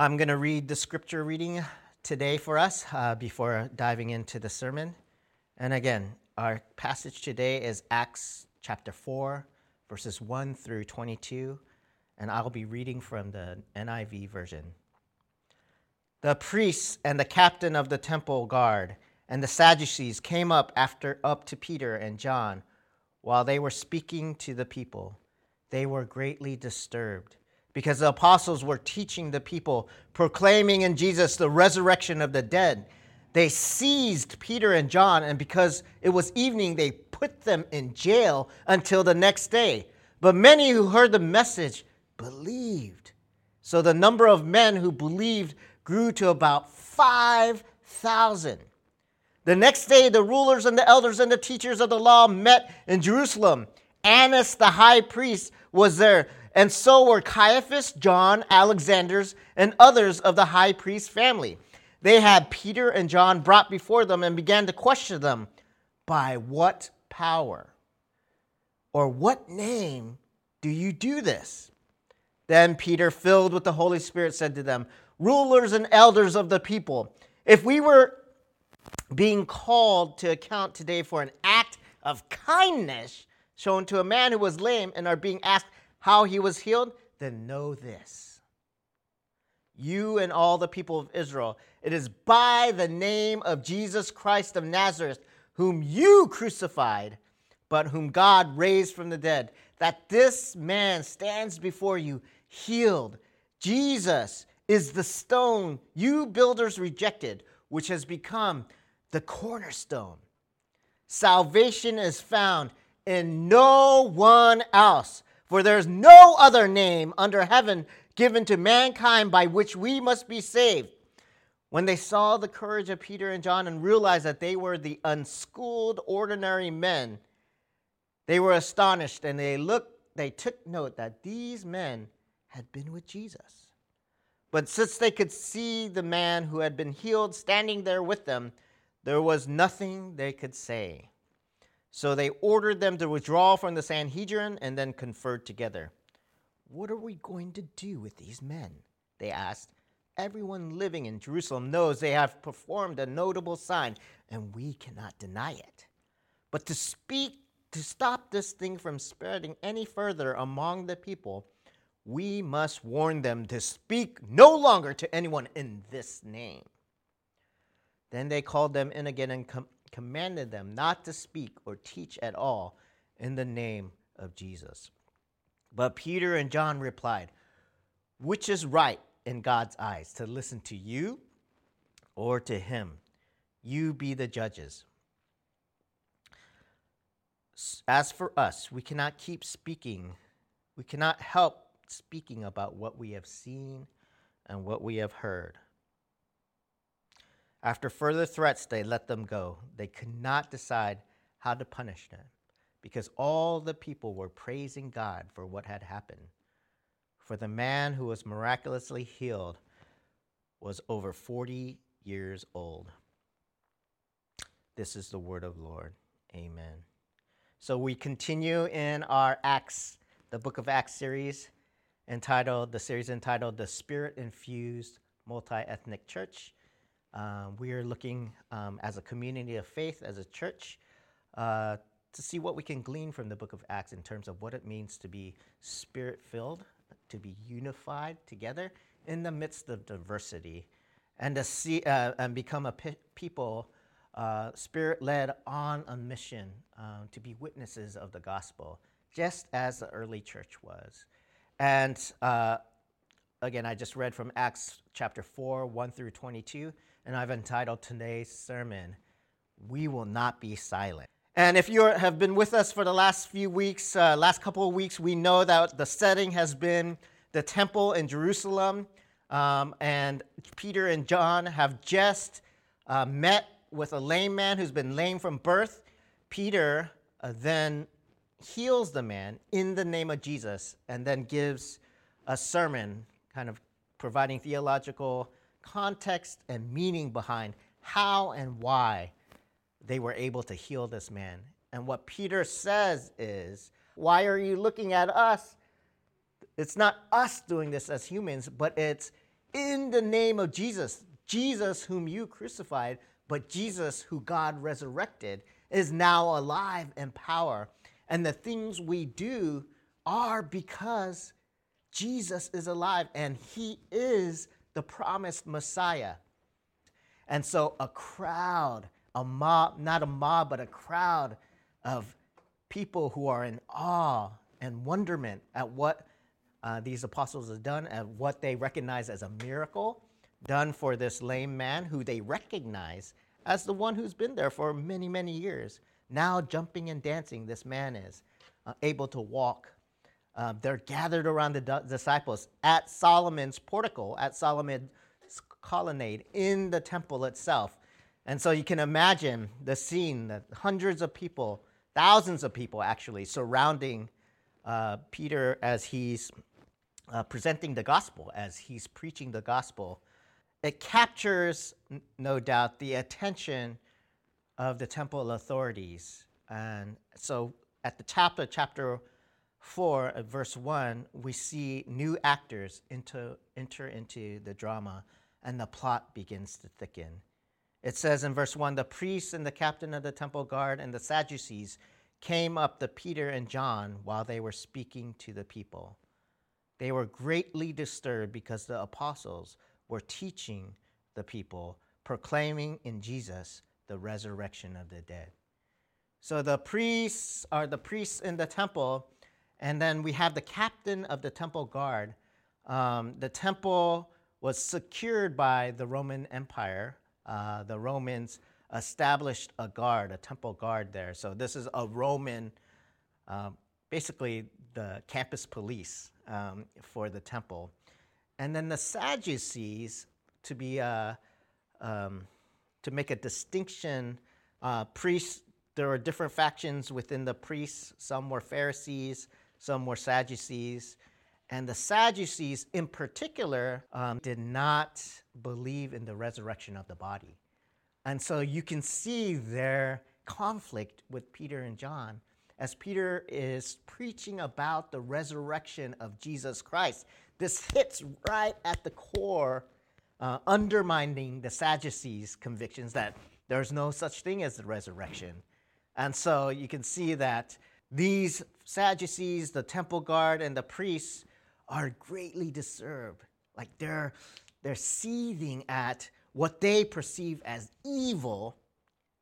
I'm going to read the scripture reading today for us uh, before diving into the sermon. And again, our passage today is Acts chapter 4, verses 1 through 22. And I'll be reading from the NIV version. The priests and the captain of the temple guard and the Sadducees came up after up to Peter and John while they were speaking to the people. They were greatly disturbed because the apostles were teaching the people, proclaiming in Jesus the resurrection of the dead. They seized Peter and John, and because it was evening, they put them in jail until the next day. But many who heard the message believed. So the number of men who believed grew to about 5,000. The next day, the rulers and the elders and the teachers of the law met in Jerusalem. Annas, the high priest, was there, and so were Caiaphas, John, Alexander's, and others of the high priest family. They had Peter and John brought before them and began to question them By what power or what name do you do this? Then Peter, filled with the Holy Spirit, said to them, Rulers and elders of the people, if we were being called to account today for an act of kindness shown to a man who was lame and are being asked how he was healed, then know this. You and all the people of Israel, it is by the name of Jesus Christ of Nazareth, whom you crucified, but whom God raised from the dead, that this man stands before you healed. Jesus is the stone you builders rejected, which has become the cornerstone. Salvation is found in no one else, for there is no other name under heaven given to mankind by which we must be saved. When they saw the courage of Peter and John and realized that they were the unschooled, ordinary men, they were astonished and they looked, they took note that these men had been with Jesus. But since they could see the man who had been healed standing there with them, there was nothing they could say. So they ordered them to withdraw from the Sanhedrin and then conferred together. What are we going to do with these men? They asked. Everyone living in Jerusalem knows they have performed a notable sign, and we cannot deny it. But to speak, to stop this thing from spreading any further among the people, we must warn them to speak no longer to anyone in this name. Then they called them in again and com- commanded them not to speak or teach at all in the name of Jesus. But Peter and John replied, Which is right in God's eyes, to listen to you or to him? You be the judges. As for us, we cannot keep speaking, we cannot help speaking about what we have seen and what we have heard. After further threats, they let them go. They could not decide how to punish them because all the people were praising God for what had happened. For the man who was miraculously healed was over 40 years old. This is the word of the Lord. Amen. So we continue in our Acts, the book of Acts series, entitled, the series entitled The Spirit Infused Multi Ethnic Church. Um, we are looking um, as a community of faith, as a church, uh, to see what we can glean from the book of Acts in terms of what it means to be spirit filled, to be unified together in the midst of diversity, and to see uh, and become a pe- people uh, spirit led on a mission um, to be witnesses of the gospel, just as the early church was. And uh, again, I just read from Acts chapter 4, 1 through 22 and I've entitled today's sermon, We Will Not Be Silent. And if you have been with us for the last few weeks, uh, last couple of weeks, we know that the setting has been the temple in Jerusalem. Um, and Peter and John have just uh, met with a lame man who's been lame from birth. Peter uh, then heals the man in the name of Jesus and then gives a sermon, kind of providing theological context and meaning behind how and why they were able to heal this man. And what Peter says is, Why are you looking at us? It's not us doing this as humans, but it's in the name of Jesus, Jesus whom you crucified, but Jesus who God resurrected, is now alive in power. And the things we do are because Jesus is alive and he is the promised Messiah. And so a crowd, a mob, not a mob, but a crowd of people who are in awe and wonderment at what uh, these apostles have done and what they recognize as a miracle done for this lame man who they recognize as the one who's been there for many, many years. Now, jumping and dancing, this man is uh, able to walk. Uh, they're gathered around the disciples at Solomon's portico, at Solomon's colonnade in the temple itself. And so you can imagine the scene that hundreds of people, thousands of people actually, surrounding uh, Peter as he's uh, presenting the gospel, as he's preaching the gospel. It captures, no doubt, the attention of the temple authorities. And so at the top of chapter 4, at verse 1, we see new actors into, enter into the drama, and the plot begins to thicken. It says in verse 1 the priests and the captain of the temple guard and the Sadducees came up to Peter and John while they were speaking to the people. They were greatly disturbed because the apostles were teaching the people, proclaiming in Jesus the resurrection of the dead. So the priests are the priests in the temple, and then we have the captain of the temple guard. Um, the temple was secured by the Roman Empire. Uh, the Romans established a guard, a temple guard there. So this is a Roman, uh, basically the campus police um, for the temple. And then the Sadducees, to be uh, um, to make a distinction, uh, priests. There were different factions within the priests. Some were Pharisees, some were Sadducees, and the Sadducees, in particular, um, did not believe in the resurrection of the body. And so you can see their conflict with Peter and John as Peter is preaching about the resurrection of Jesus Christ. This hits right at the core, uh, undermining the Sadducees' convictions that there's no such thing as the resurrection. And so you can see that these Sadducees, the temple guard, and the priests are greatly disturbed. Like they're, they're seething at what they perceive as evil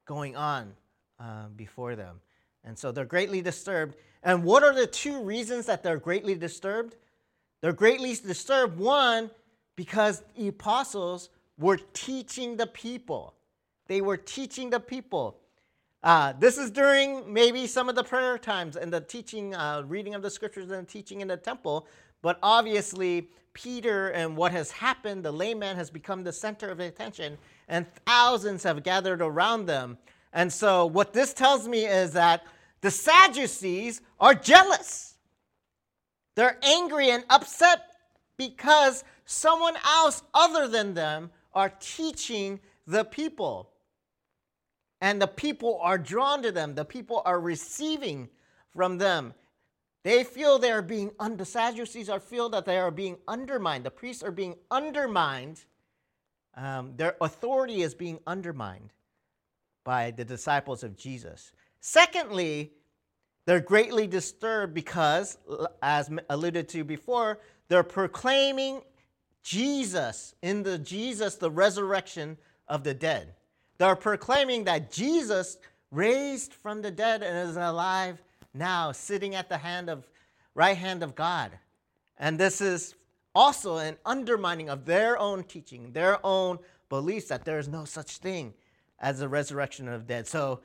going on uh, before them. And so they're greatly disturbed. And what are the two reasons that they're greatly disturbed? They're greatly disturbed, one, because the apostles were teaching the people. They were teaching the people. Uh, this is during maybe some of the prayer times and the teaching, uh, reading of the scriptures and the teaching in the temple. But obviously, Peter and what has happened, the layman has become the center of attention, and thousands have gathered around them. And so, what this tells me is that the Sadducees are jealous. They're angry and upset because someone else other than them are teaching the people. And the people are drawn to them. The people are receiving from them. They feel they are being, the Sadducees are feel that they are being undermined. The priests are being undermined. Um, their authority is being undermined by the disciples of Jesus. Secondly, they're greatly disturbed because, as alluded to before, they're proclaiming Jesus in the Jesus, the resurrection of the dead. They're proclaiming that Jesus raised from the dead and is alive now, sitting at the hand of right hand of God. And this is also an undermining of their own teaching, their own beliefs that there is no such thing as the resurrection of the dead. So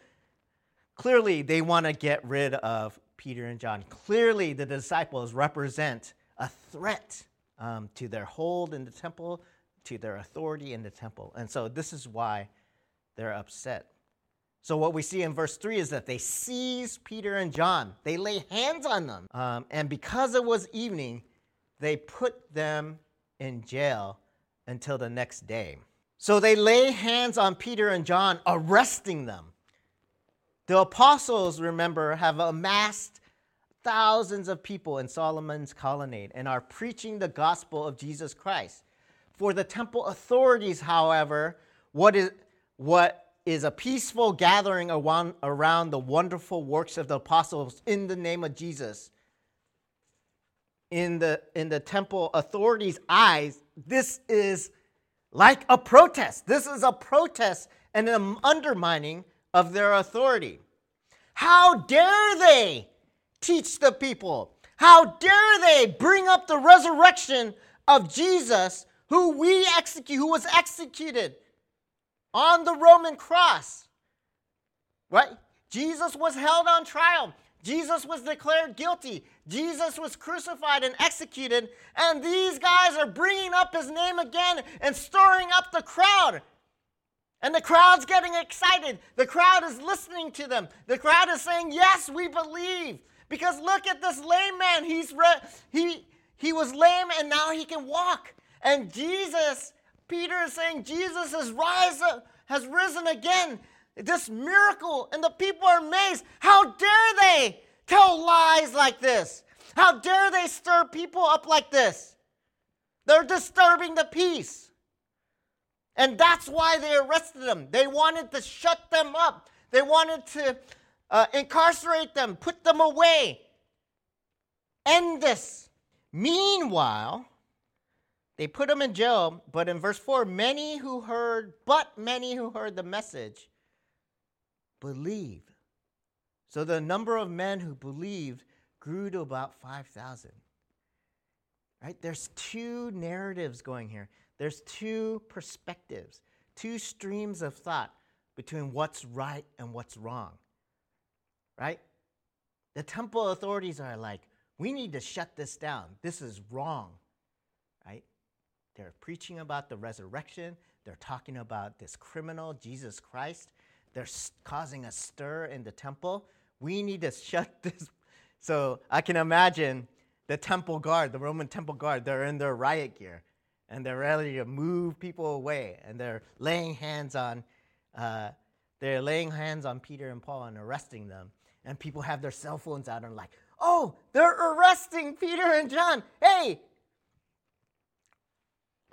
clearly they want to get rid of Peter and John. Clearly the disciples represent a threat um, to their hold in the temple, to their authority in the temple. And so this is why they're upset. So, what we see in verse 3 is that they seize Peter and John, they lay hands on them. Um, and because it was evening, they put them in jail until the next day. So, they lay hands on Peter and John, arresting them. The apostles, remember, have amassed thousands of people in Solomon's colonnade and are preaching the gospel of Jesus Christ. For the temple authorities, however, what is, what is a peaceful gathering around, around the wonderful works of the apostles in the name of Jesus. In the, in the temple authorities' eyes, this is like a protest. This is a protest and an undermining of their authority. How dare they teach the people? How dare they bring up the resurrection of Jesus, who we execute, who was executed on the Roman cross? Right? Jesus was held on trial. Jesus was declared guilty. Jesus was crucified and executed. And these guys are bringing up his name again and stirring up the crowd. And the crowd's getting excited. The crowd is listening to them. The crowd is saying, Yes, we believe. Because look at this lame man. He's re- he, he was lame and now he can walk. And Jesus, Peter is saying, Jesus has, rise has risen again. This miracle. And the people are amazed. How dare they tell lies like this? How dare they stir people up like this? They're disturbing the peace. And that's why they arrested them. They wanted to shut them up, they wanted to uh, incarcerate them, put them away. End this. Meanwhile, they put them in jail, but in verse 4, many who heard, but many who heard the message believed. So the number of men who believed grew to about 5,000. Right? There's two narratives going here. There's two perspectives, two streams of thought between what's right and what's wrong. Right? The temple authorities are like, we need to shut this down. This is wrong. They're preaching about the resurrection. They're talking about this criminal, Jesus Christ. They're causing a stir in the temple. We need to shut this. So I can imagine the temple guard, the Roman temple guard, they're in their riot gear and they're ready to move people away, and they're laying hands on, uh, they're laying hands on Peter and Paul and arresting them. And people have their cell phones out and like, oh, they're arresting Peter and John. Hey.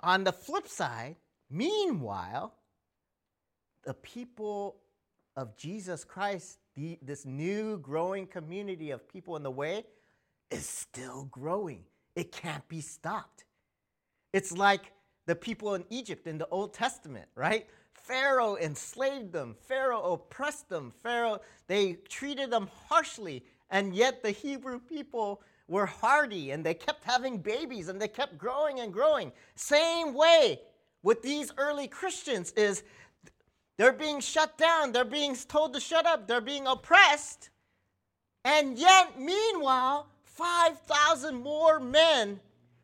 On the flip side, meanwhile, the people of Jesus Christ, the, this new growing community of people in the way, is still growing. It can't be stopped. It's like the people in Egypt in the Old Testament, right? Pharaoh enslaved them, Pharaoh oppressed them, Pharaoh, they treated them harshly, and yet the Hebrew people were hardy and they kept having babies and they kept growing and growing. Same way with these early Christians is they're being shut down, they're being told to shut up, they're being oppressed. And yet, meanwhile, 5,000 more men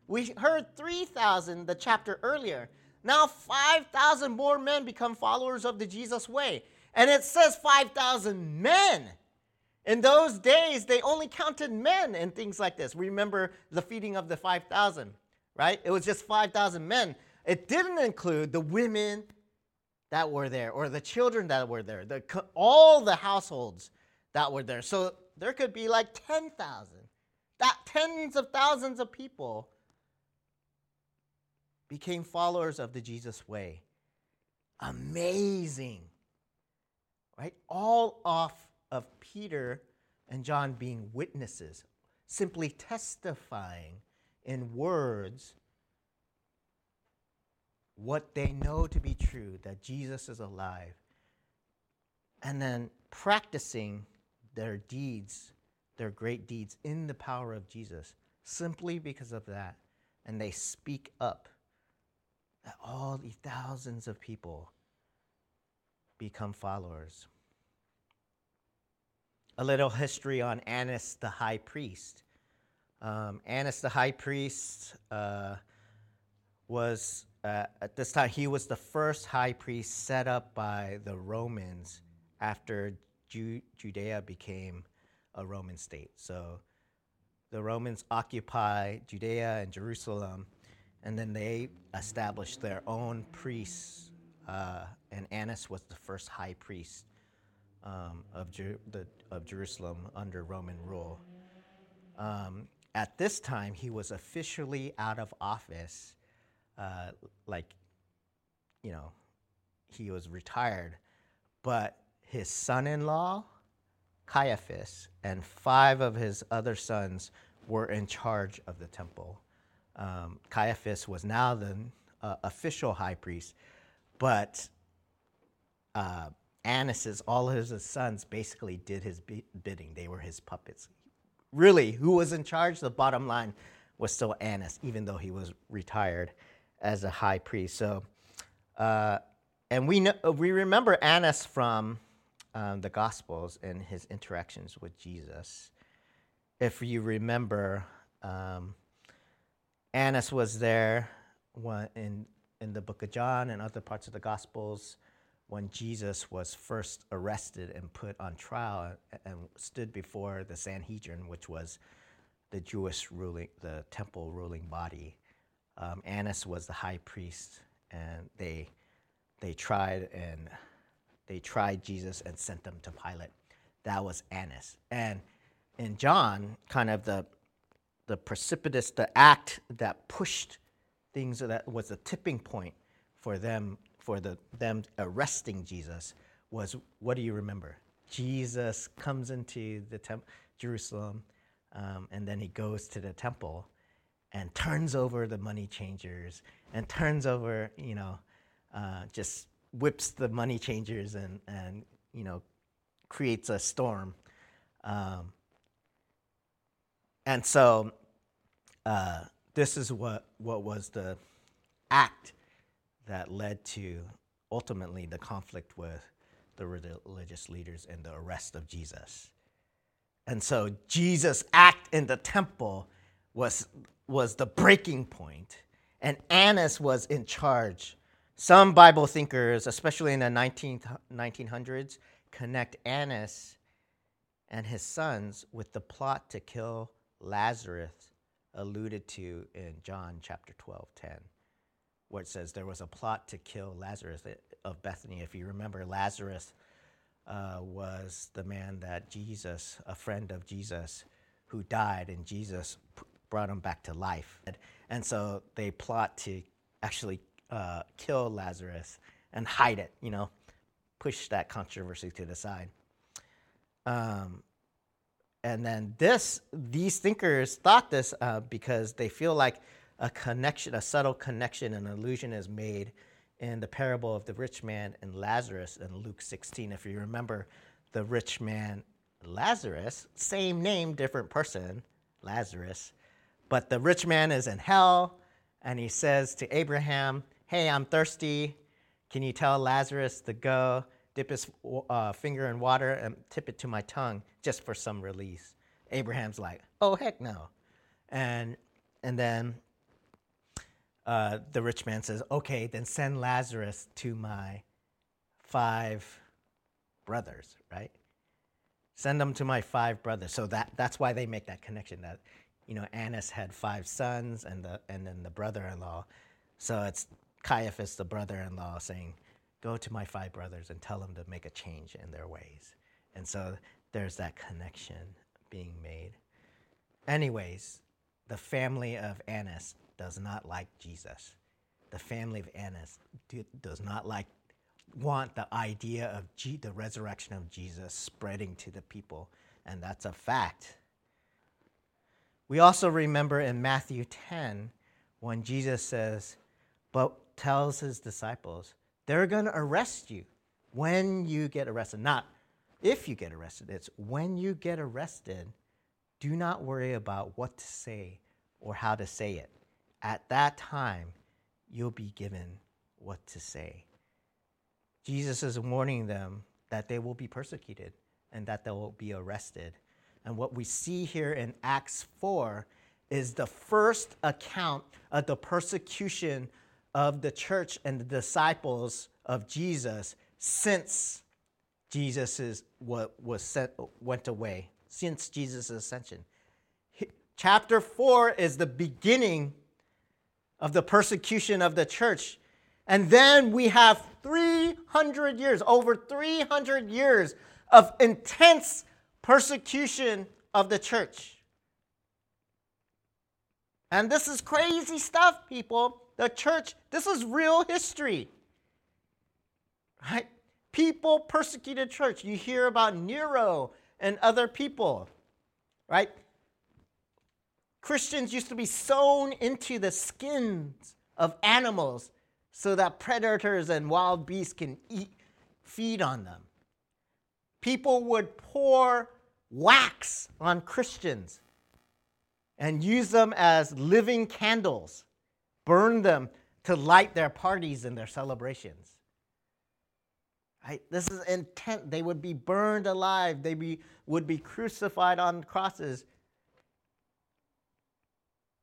we heard 3,000 the chapter earlier. Now 5,000 more men become followers of the Jesus way. And it says 5,000 men. In those days, they only counted men and things like this. Remember the feeding of the 5,000, right? It was just 5,000 men. It didn't include the women that were there or the children that were there, the, all the households that were there. So there could be like 10,000, that tens of thousands of people became followers of the Jesus way. Amazing. Right? All off of Peter and John being witnesses, simply testifying in words what they know to be true that Jesus is alive, and then practicing their deeds, their great deeds in the power of Jesus, simply because of that. And they speak up that all these thousands of people become followers. A little history on Annas the high priest. Um, Annas the high priest uh, was, uh, at this time, he was the first high priest set up by the Romans after Ju- Judea became a Roman state. So the Romans occupy Judea and Jerusalem and then they established their own priests, uh, and Annas was the first high priest um, of, Jer- the, of Jerusalem under Roman rule. Um, at this time, he was officially out of office uh, like, you know, he was retired, but his son in law, Caiaphas, and five of his other sons were in charge of the temple. Um, Caiaphas was now the uh, official high priest, but uh, Annas's, all his sons basically did his bidding. They were his puppets. Really, who was in charge? The bottom line was still Annas, even though he was retired as a high priest. So, uh, and we know, we remember Annas from um, the Gospels and his interactions with Jesus. If you remember, um, Annas was there in in the book of John and other parts of the Gospels when Jesus was first arrested and put on trial and stood before the Sanhedrin, which was the Jewish ruling, the temple ruling body. Um, Annas was the high priest, and they they tried and they tried Jesus and sent them to Pilate. That was Annas. And in John, kind of the the precipitous, the act that pushed things that was the tipping point for them for the, them arresting Jesus was what do you remember? Jesus comes into the temp- Jerusalem, um, and then he goes to the temple and turns over the money changers and turns over, you know, uh, just whips the money changers and, and you know, creates a storm. Um, and so uh, this is what, what was the act that led to ultimately the conflict with the religious leaders and the arrest of Jesus. And so Jesus' act in the temple was, was the breaking point, and Annas was in charge. Some Bible thinkers, especially in the 19th, 1900s, connect Annas and his sons with the plot to kill Lazarus alluded to in John chapter 12, 10 where it says there was a plot to kill Lazarus of Bethany. If you remember, Lazarus uh, was the man that Jesus, a friend of Jesus, who died, and Jesus brought him back to life. And so they plot to actually uh, kill Lazarus and hide it, you know, push that controversy to the side. Um, and then this, these thinkers thought this uh, because they feel like a connection, a subtle connection, an allusion is made in the parable of the rich man and Lazarus in Luke 16. If you remember, the rich man, Lazarus, same name, different person, Lazarus, but the rich man is in hell and he says to Abraham, Hey, I'm thirsty. Can you tell Lazarus to go dip his uh, finger in water and tip it to my tongue just for some release? Abraham's like, Oh, heck no. And, and then uh, the rich man says, Okay, then send Lazarus to my five brothers, right? Send them to my five brothers. So that, that's why they make that connection that, you know, Annas had five sons and, the, and then the brother in law. So it's Caiaphas, the brother in law, saying, Go to my five brothers and tell them to make a change in their ways. And so there's that connection being made. Anyways, the family of Annas does not like Jesus. The family of Annas does not like want the idea of G, the resurrection of Jesus spreading to the people, and that's a fact. We also remember in Matthew 10 when Jesus says, but tells his disciples, they're going to arrest you when you get arrested. Not if you get arrested, it's when you get arrested, do not worry about what to say or how to say it at that time, you'll be given what to say. Jesus is warning them that they will be persecuted and that they will be arrested. And what we see here in Acts 4 is the first account of the persecution of the church and the disciples of Jesus since Jesus is, what was sent, went away, since Jesus' ascension. Chapter 4 is the beginning of the persecution of the church. And then we have 300 years, over 300 years of intense persecution of the church. And this is crazy stuff, people. the church, this is real history. Right? People persecuted church. You hear about Nero and other people. Right? Christians used to be sewn into the skins of animals so that predators and wild beasts can eat, feed on them. People would pour wax on Christians and use them as living candles, burn them to light their parties and their celebrations. Right? This is intent. They would be burned alive, they be, would be crucified on crosses.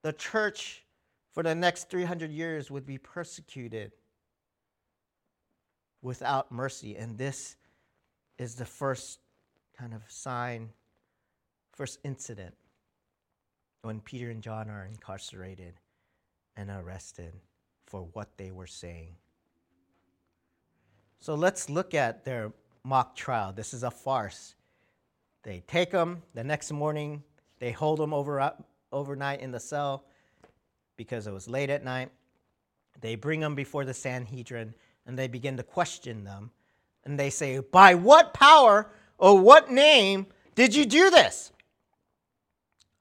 The church for the next 300 years would be persecuted without mercy. And this is the first kind of sign, first incident when Peter and John are incarcerated and arrested for what they were saying. So let's look at their mock trial. This is a farce. They take them the next morning, they hold them over, overnight in the cell because it was late at night. They bring them before the Sanhedrin and they begin to question them. And they say, By what power or what name did you do this?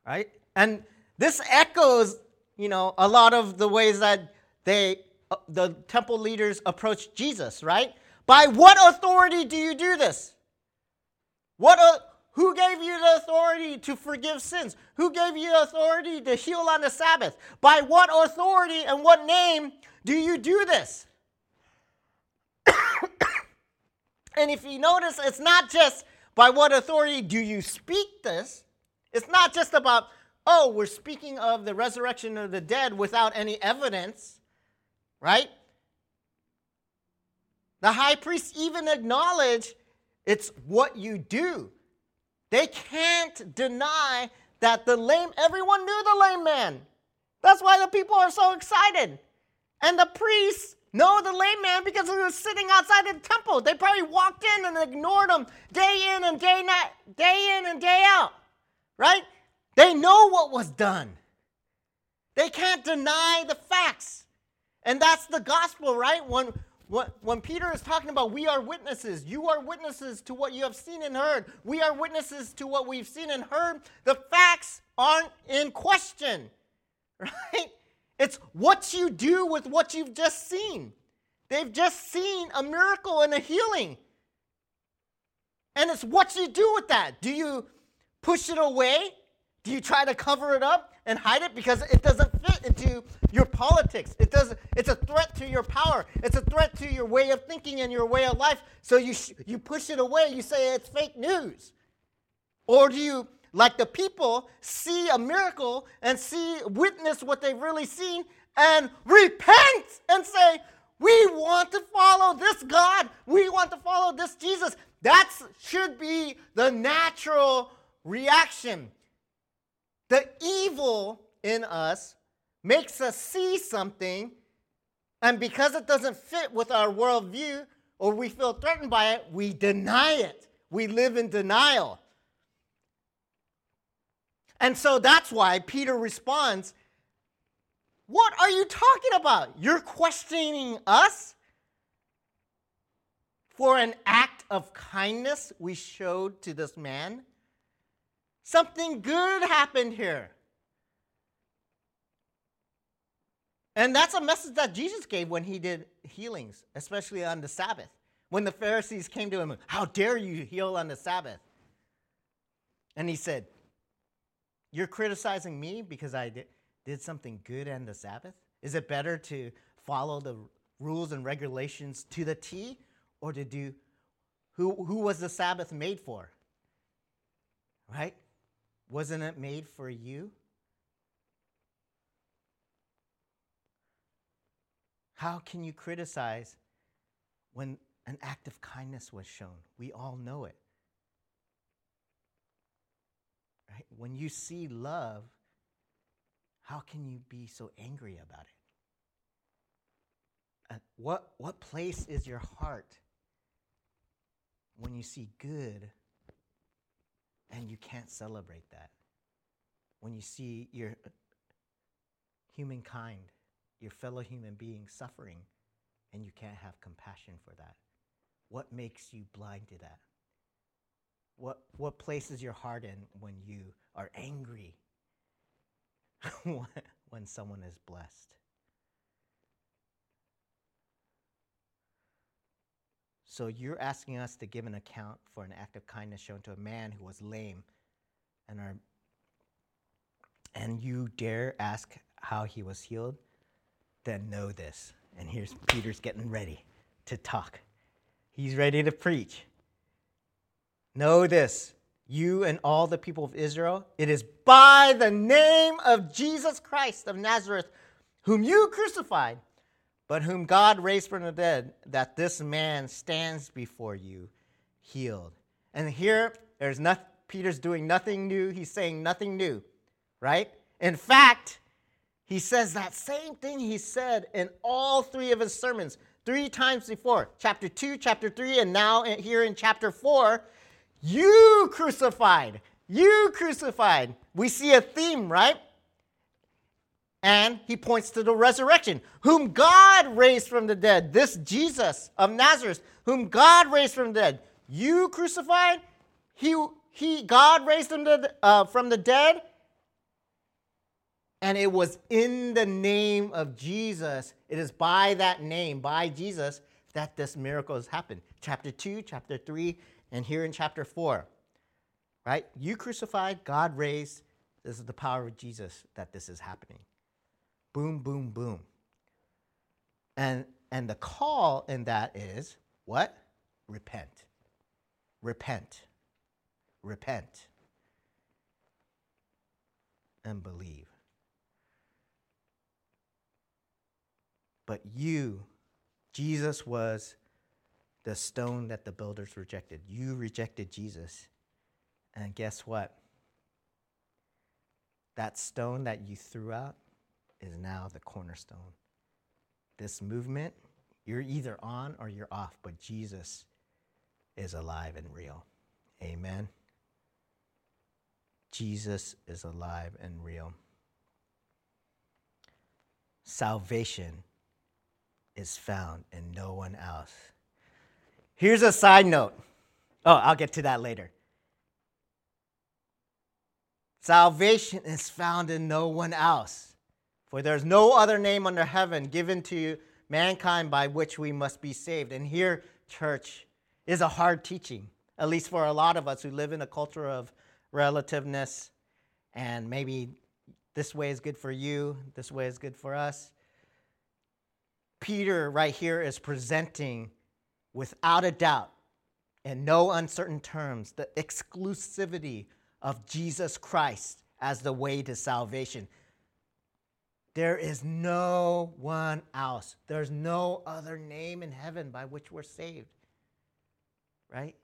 Right? And this echoes, you know, a lot of the ways that they, uh, the temple leaders approached Jesus, right? By what authority do you do this? What, who gave you the authority to forgive sins? Who gave you the authority to heal on the Sabbath? By what authority and what name do you do this? and if you notice, it's not just by what authority do you speak this, it's not just about oh, we're speaking of the resurrection of the dead without any evidence, right? The high priest even acknowledged it's what you do. They can't deny that the lame, everyone knew the lame man. That's why the people are so excited. And the priests know the lame man because he was sitting outside the temple. They probably walked in and ignored him day in and day, night, day in and day out, right? They know what was done. They can't deny the facts. And that's the gospel, right? When, when, Peter is talking about we are witnesses, you are witnesses to what you have seen and heard. We are witnesses to what we've seen and heard. The facts aren't in question, right? It's what you do with what you've just seen. They've just seen a miracle and a healing. And it's what you do with that. Do you push it away? Do you try to cover it up and hide it because it doesn't fit into your politics? It does it's a threat to your power. It's a threat to your way of thinking and your way of life. So you sh- you push it away. You say it's fake news. Or do you like the people see a miracle and see witness what they've really seen and repent and say, "We want to follow this God. We want to follow this Jesus." That should be the natural reaction the evil in us makes us see something, and because it doesn't fit with our worldview or we feel threatened by it, we deny it. We live in denial. And so that's why Peter responds, What are you talking about? You're questioning us for an act of kindness we showed to this man? Something good happened here. And that's a message that Jesus gave when he did healings, especially on the Sabbath. When the Pharisees came to him, How dare you heal on the Sabbath? And he said, You're criticizing me because I did, something good on the Sabbath? Is it better to follow the rules and regulations to the T or to do who, who was the Sabbath made for? Right? Wasn't it made for you? How can you criticize when an act of kindness was shown? We all know it. Right? When you see love, how can you be so angry about it? Uh, what, what place is your heart when you see good and you can't celebrate that. When you see your humankind, your fellow human being suffering and you can't have compassion for that? What makes you blind to that? What, what places your heart in when you are angry when someone is blessed? So you're asking us to give an account for an act of kindness shown to a man who was lame and and you dare ask how he was healed? Then know this. And here's Peter's getting ready to talk. He's ready to preach. Know this, you and all the people of Israel, it is by the name of Jesus Christ of Nazareth, whom you crucified, but whom God raised from the dead, that this man stands before you healed. And here, there's not, Peter's doing nothing new. He's saying nothing new, right? In fact, he says that same thing he said in all three of his sermons, three times before chapter 2, chapter 3, and now here in chapter 4. You crucified, you crucified. We see a theme, right? And he points to the resurrection, whom God raised from the dead. This Jesus of Nazareth, whom God raised from the dead. You crucified, he, he, God raised him to, uh, from the dead, and it was in the name of Jesus, it is by that name, by Jesus, that this miracle has happened. Chapter 2, chapter 3, and here in chapter 4. Right? You crucified, God raised. This is the power of Jesus that this is happening. Boom, boom, boom. And and the call in that is what? Repent. Repent. Repent. And believe. But you, Jesus was the stone that the builders rejected. You rejected Jesus. And guess what? That stone that you threw out is now the cornerstone. This movement, you're either on or you're off, but Jesus is alive and real. Amen. Jesus is alive and real. Salvation is found in no one else. Here's a side note. Oh, I'll get to that later. Salvation is found in no one else, for there's no other name under heaven given to mankind by which we must be saved. And here, church, is a hard teaching, at least for a lot of us who live in a culture of relativeness and maybe this way is good for you, this way is good for us. Peter, right here, is presenting without a doubt, in no uncertain terms, the exclusivity of Jesus Christ as the way to salvation. There is no one else. There's no other name in heaven by which we're saved. Right?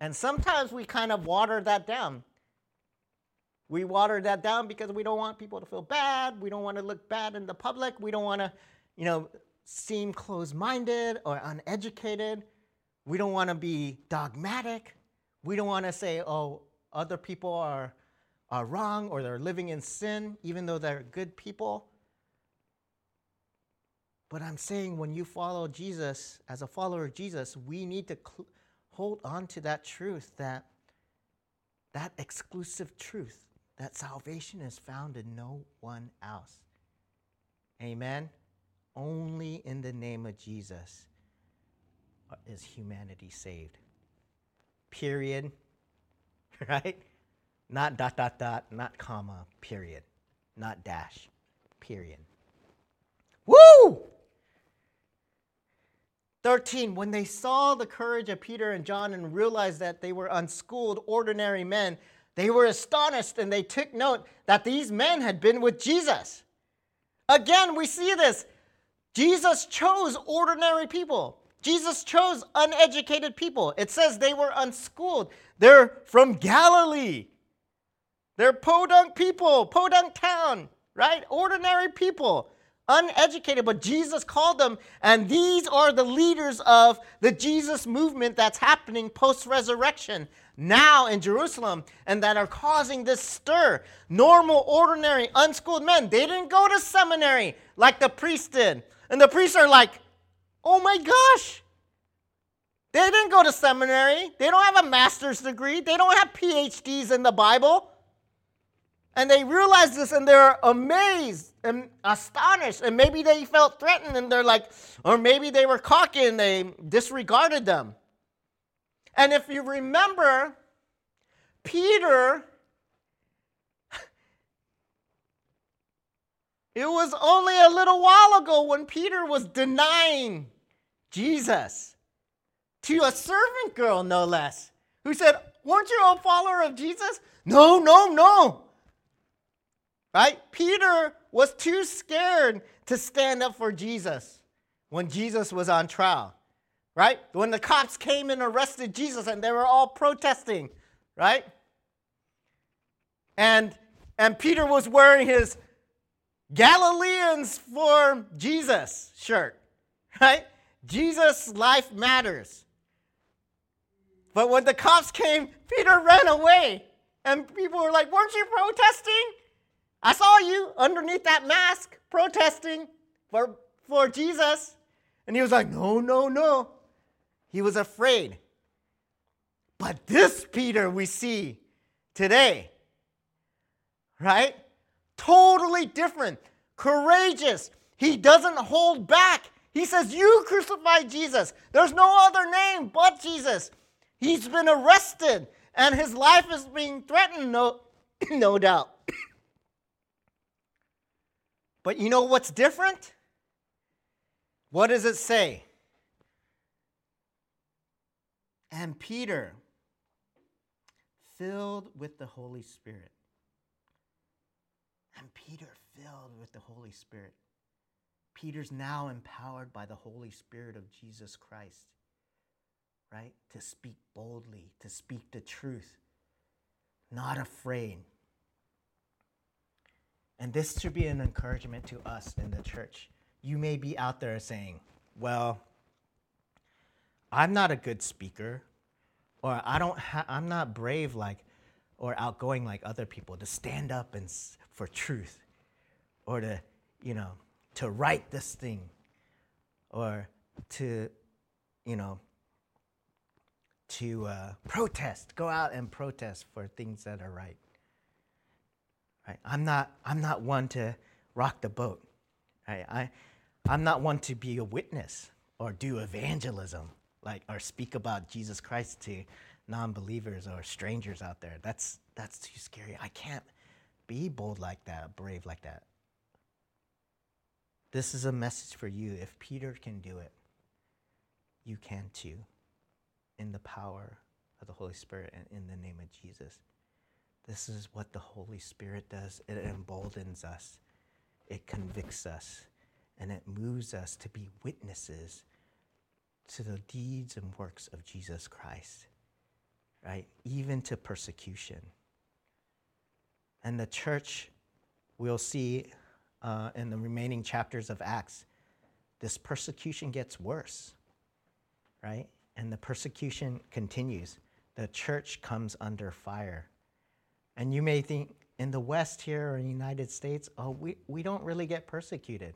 And sometimes we kind of water that down. We water that down because we don't want people to feel bad. We don't want to look bad in the public. We don't want to, you know, seem closed minded or uneducated. We don't want to be dogmatic. We don't want to say, oh, other people are, are wrong or they're living in sin, even though they're good people. But I'm saying when you follow Jesus, as a follower of Jesus, we need to cl- hold on to that truth, that, that exclusive truth, that salvation is found in no one else. Amen. Only in the name of Jesus is humanity saved. Period. Right? Not dot, dot, dot, not comma, period. Not dash, period. Woo! 13, when they saw the courage of Peter and John and realized that they were unschooled, ordinary men, they were astonished and they took note that these men had been with Jesus. Again, we see this. Jesus chose ordinary people. Jesus chose uneducated people. It says they were unschooled. They're from Galilee. They're podunk people, podunk town, right? Ordinary people, uneducated, but Jesus called them, and these are the leaders of the Jesus movement that's happening post resurrection now in Jerusalem and that are causing this stir. Normal, ordinary, unschooled men, they didn't go to seminary like the priests did. And the priests are like, oh my gosh, they didn't go to seminary. They don't have a master's degree. They don't have PhDs in the Bible. And they realize this and they're amazed and astonished. And maybe they felt threatened and they're like, or maybe they were cocky and they disregarded them. And if you remember, Peter, it was only a little while ago when Peter was denying Jesus to a servant girl, no less, who said, Weren't you a follower of Jesus? No, no, no. Right? Peter was too scared to stand up for Jesus when Jesus was on trial. Right? When the cops came and arrested Jesus and they were all protesting, right? And and Peter was wearing his Galileans for Jesus shirt, right? Jesus' life matters. But when the cops came, Peter ran away. And people were like, Weren't you protesting? I saw you underneath that mask protesting for, for Jesus. And he was like, No, no, no. He was afraid. But this Peter we see today, right? Totally different, courageous. He doesn't hold back. He says, You crucified Jesus. There's no other name but Jesus. He's been arrested and his life is being threatened, no, no doubt. But you know what's different? What does it say? And Peter, filled with the Holy Spirit. And Peter, filled with the Holy Spirit. Peter's now empowered by the Holy Spirit of Jesus Christ right? To speak boldly, to speak the truth, not afraid. And this should be an encouragement to us in the church. You may be out there saying, well, I'm not a good speaker, or I don't ha- I'm not brave like or outgoing like other people to stand up and s- for truth or to, you know, to write this thing or to, you know, to uh, protest, go out and protest for things that are right. Right? I'm not, I'm not one to rock the boat. Right? I, I'm not one to be a witness or do evangelism, like or speak about Jesus Christ to non-believers or strangers out there. That's that's too scary. I can't be bold like that, brave like that. This is a message for you. If Peter can do it, you can too in the power of the Holy Spirit and in the name of Jesus. This is what the Holy Spirit does it emboldens us, it convicts us, and it moves us to be witnesses to the deeds and works of Jesus Christ, right? Even to persecution. And the church, we'll see uh, in the remaining chapters of Acts, this persecution gets worse, right? and the persecution continues. The church comes under fire. And you may think in the West here or in the United States, oh, we, we don't really get persecuted.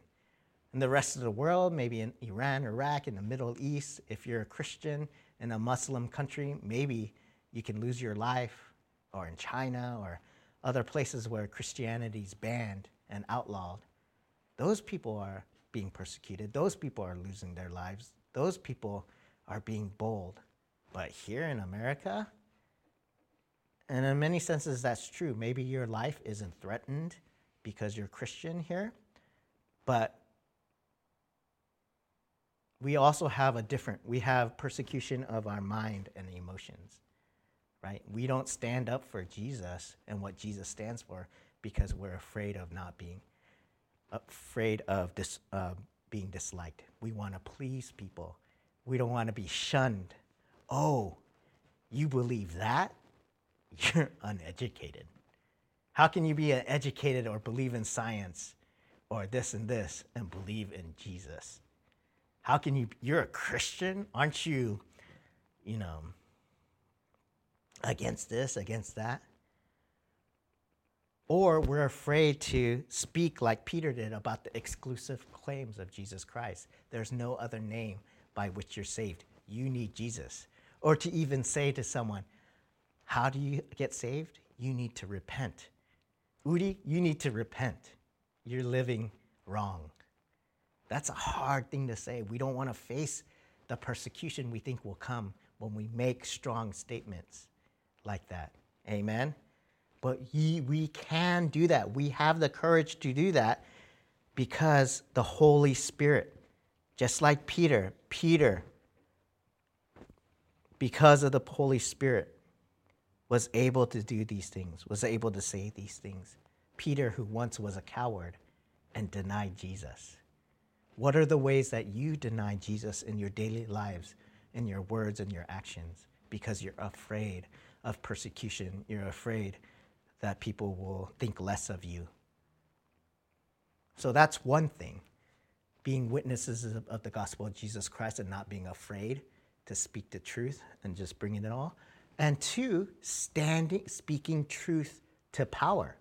In the rest of the world, maybe in Iran, Iraq, in the Middle East, if you're a Christian in a Muslim country, maybe you can lose your life, or in China or other places where Christianity is banned and outlawed. Those people are being persecuted. Those people are losing their lives. Those people are being bold. But here in America, and in many senses that's true, maybe your life isn't threatened because you're Christian here, but we also have a different, we have persecution of our mind and emotions, right? We don't stand up for Jesus and what Jesus stands for because we're afraid of not being, afraid of this, uh, being disliked. We want to please people we don't want to be shunned. Oh, you believe that? You're uneducated. How can you be educated or believe in science or this and this and believe in Jesus? How can you? You're a Christian, aren't you? You know, against this, against that. Or we're afraid to speak like Peter did about the exclusive claims of Jesus Christ. There's no other name by which you're saved. You need Jesus. Or to even say to someone, How do you get saved? You need to repent. Udi, you need to repent. You're living wrong. That's a hard thing to say. We don't want to face the persecution we think will come when we make strong statements like that. Amen? But ye, we can do that. We have the courage to do that because the Holy Spirit, just like Peter, Peter, because of the Holy Spirit, was able to do these things, was able to say these things. Peter, who once was a coward and denied Jesus. What are the ways that you deny Jesus in your daily lives, in your words and your actions? Because you're afraid of persecution. You're afraid that people will think less of you. So that's one thing being witnesses of the gospel of Jesus Christ and not being afraid to speak the truth and just bringing it all. And two, standing, speaking truth to power.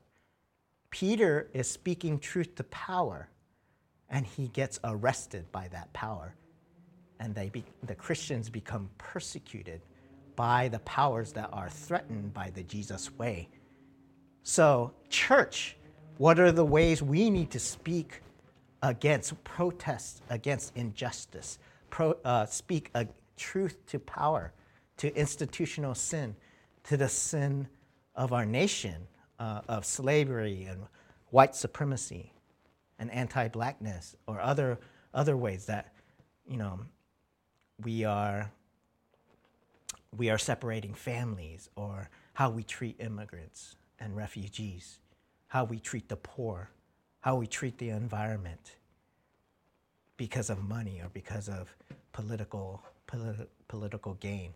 Peter is speaking truth to power and he gets arrested by that power. And they be, the Christians become persecuted by the powers that are threatened by the Jesus way. So, church, what are the ways we need to speak against, protest against injustice, pro, uh, speak a truth to power, to institutional sin, to the sin of our nation, uh, of slavery and white supremacy? and anti-blackness or other other ways that you know we are we are separating families or how we treat immigrants and refugees how we treat the poor how we treat the environment because of money or because of political politi- political gain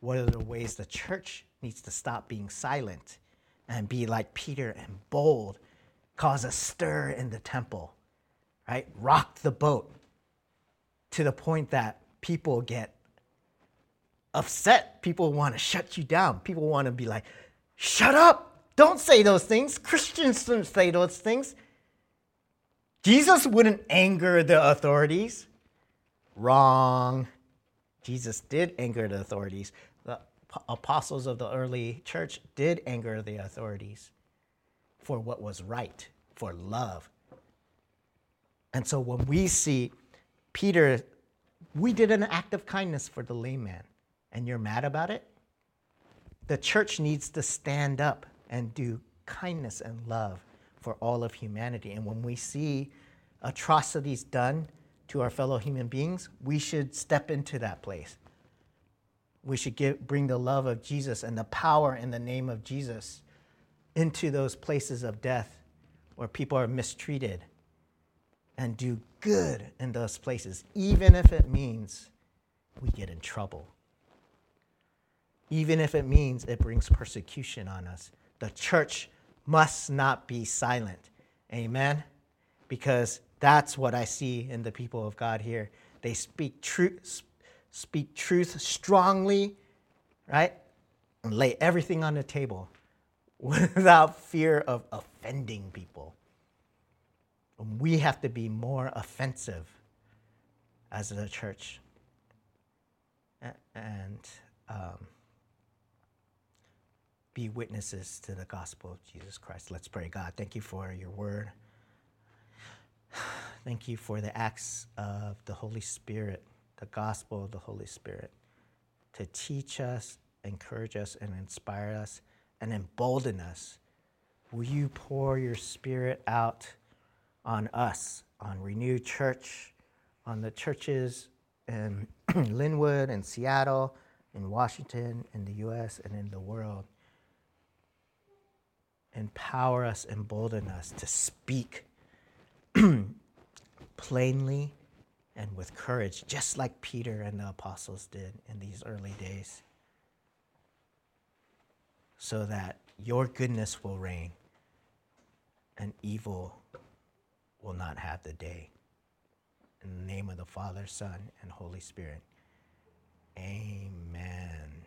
what are the ways the church needs to stop being silent and be like peter and bold cause a stir in the temple, right? Rock the boat to the point that people get upset. People want to shut you down. People want to be like, shut up. Don't say those things. Christians don't say those things. Jesus wouldn't anger the authorities. Wrong. Jesus did anger the authorities. Apostles of the early church did anger the authorities for what was right, for love. And so when we see Peter, we did an act of kindness for the lame man, and you're mad about it? The church needs to stand up and do kindness and love for all of humanity. And when we see atrocities done to our fellow human beings, we should step into that place. We should give, bring the love of Jesus and the power in the name of Jesus into those places of death where people are mistreated and do good in those places, even if it means we get in trouble. Even if it means it brings persecution on us. The church must not be silent. Amen? Because that's what I see in the people of God here. They speak truth, speak truth strongly, right? And lay everything on the table without fear of offending people. We have to be more offensive as a church. And um, be witnesses to the gospel of Jesus Christ. Let's pray. God, thank you for your word. Thank you for the acts of the Holy Spirit, the gospel of the Holy Spirit, to teach us, encourage us, and inspire us and embolden us. Will you pour your spirit out on us, on Renew Church, on the churches in Lynnwood and Seattle, in Washington, in the US, and in the world? Empower us, embolden us to speak plainly and with courage, just like Peter and the apostles did in these early days so that your goodness will reign and evil will not have the day. In the name of the Father, Son, and Holy Spirit. Amen.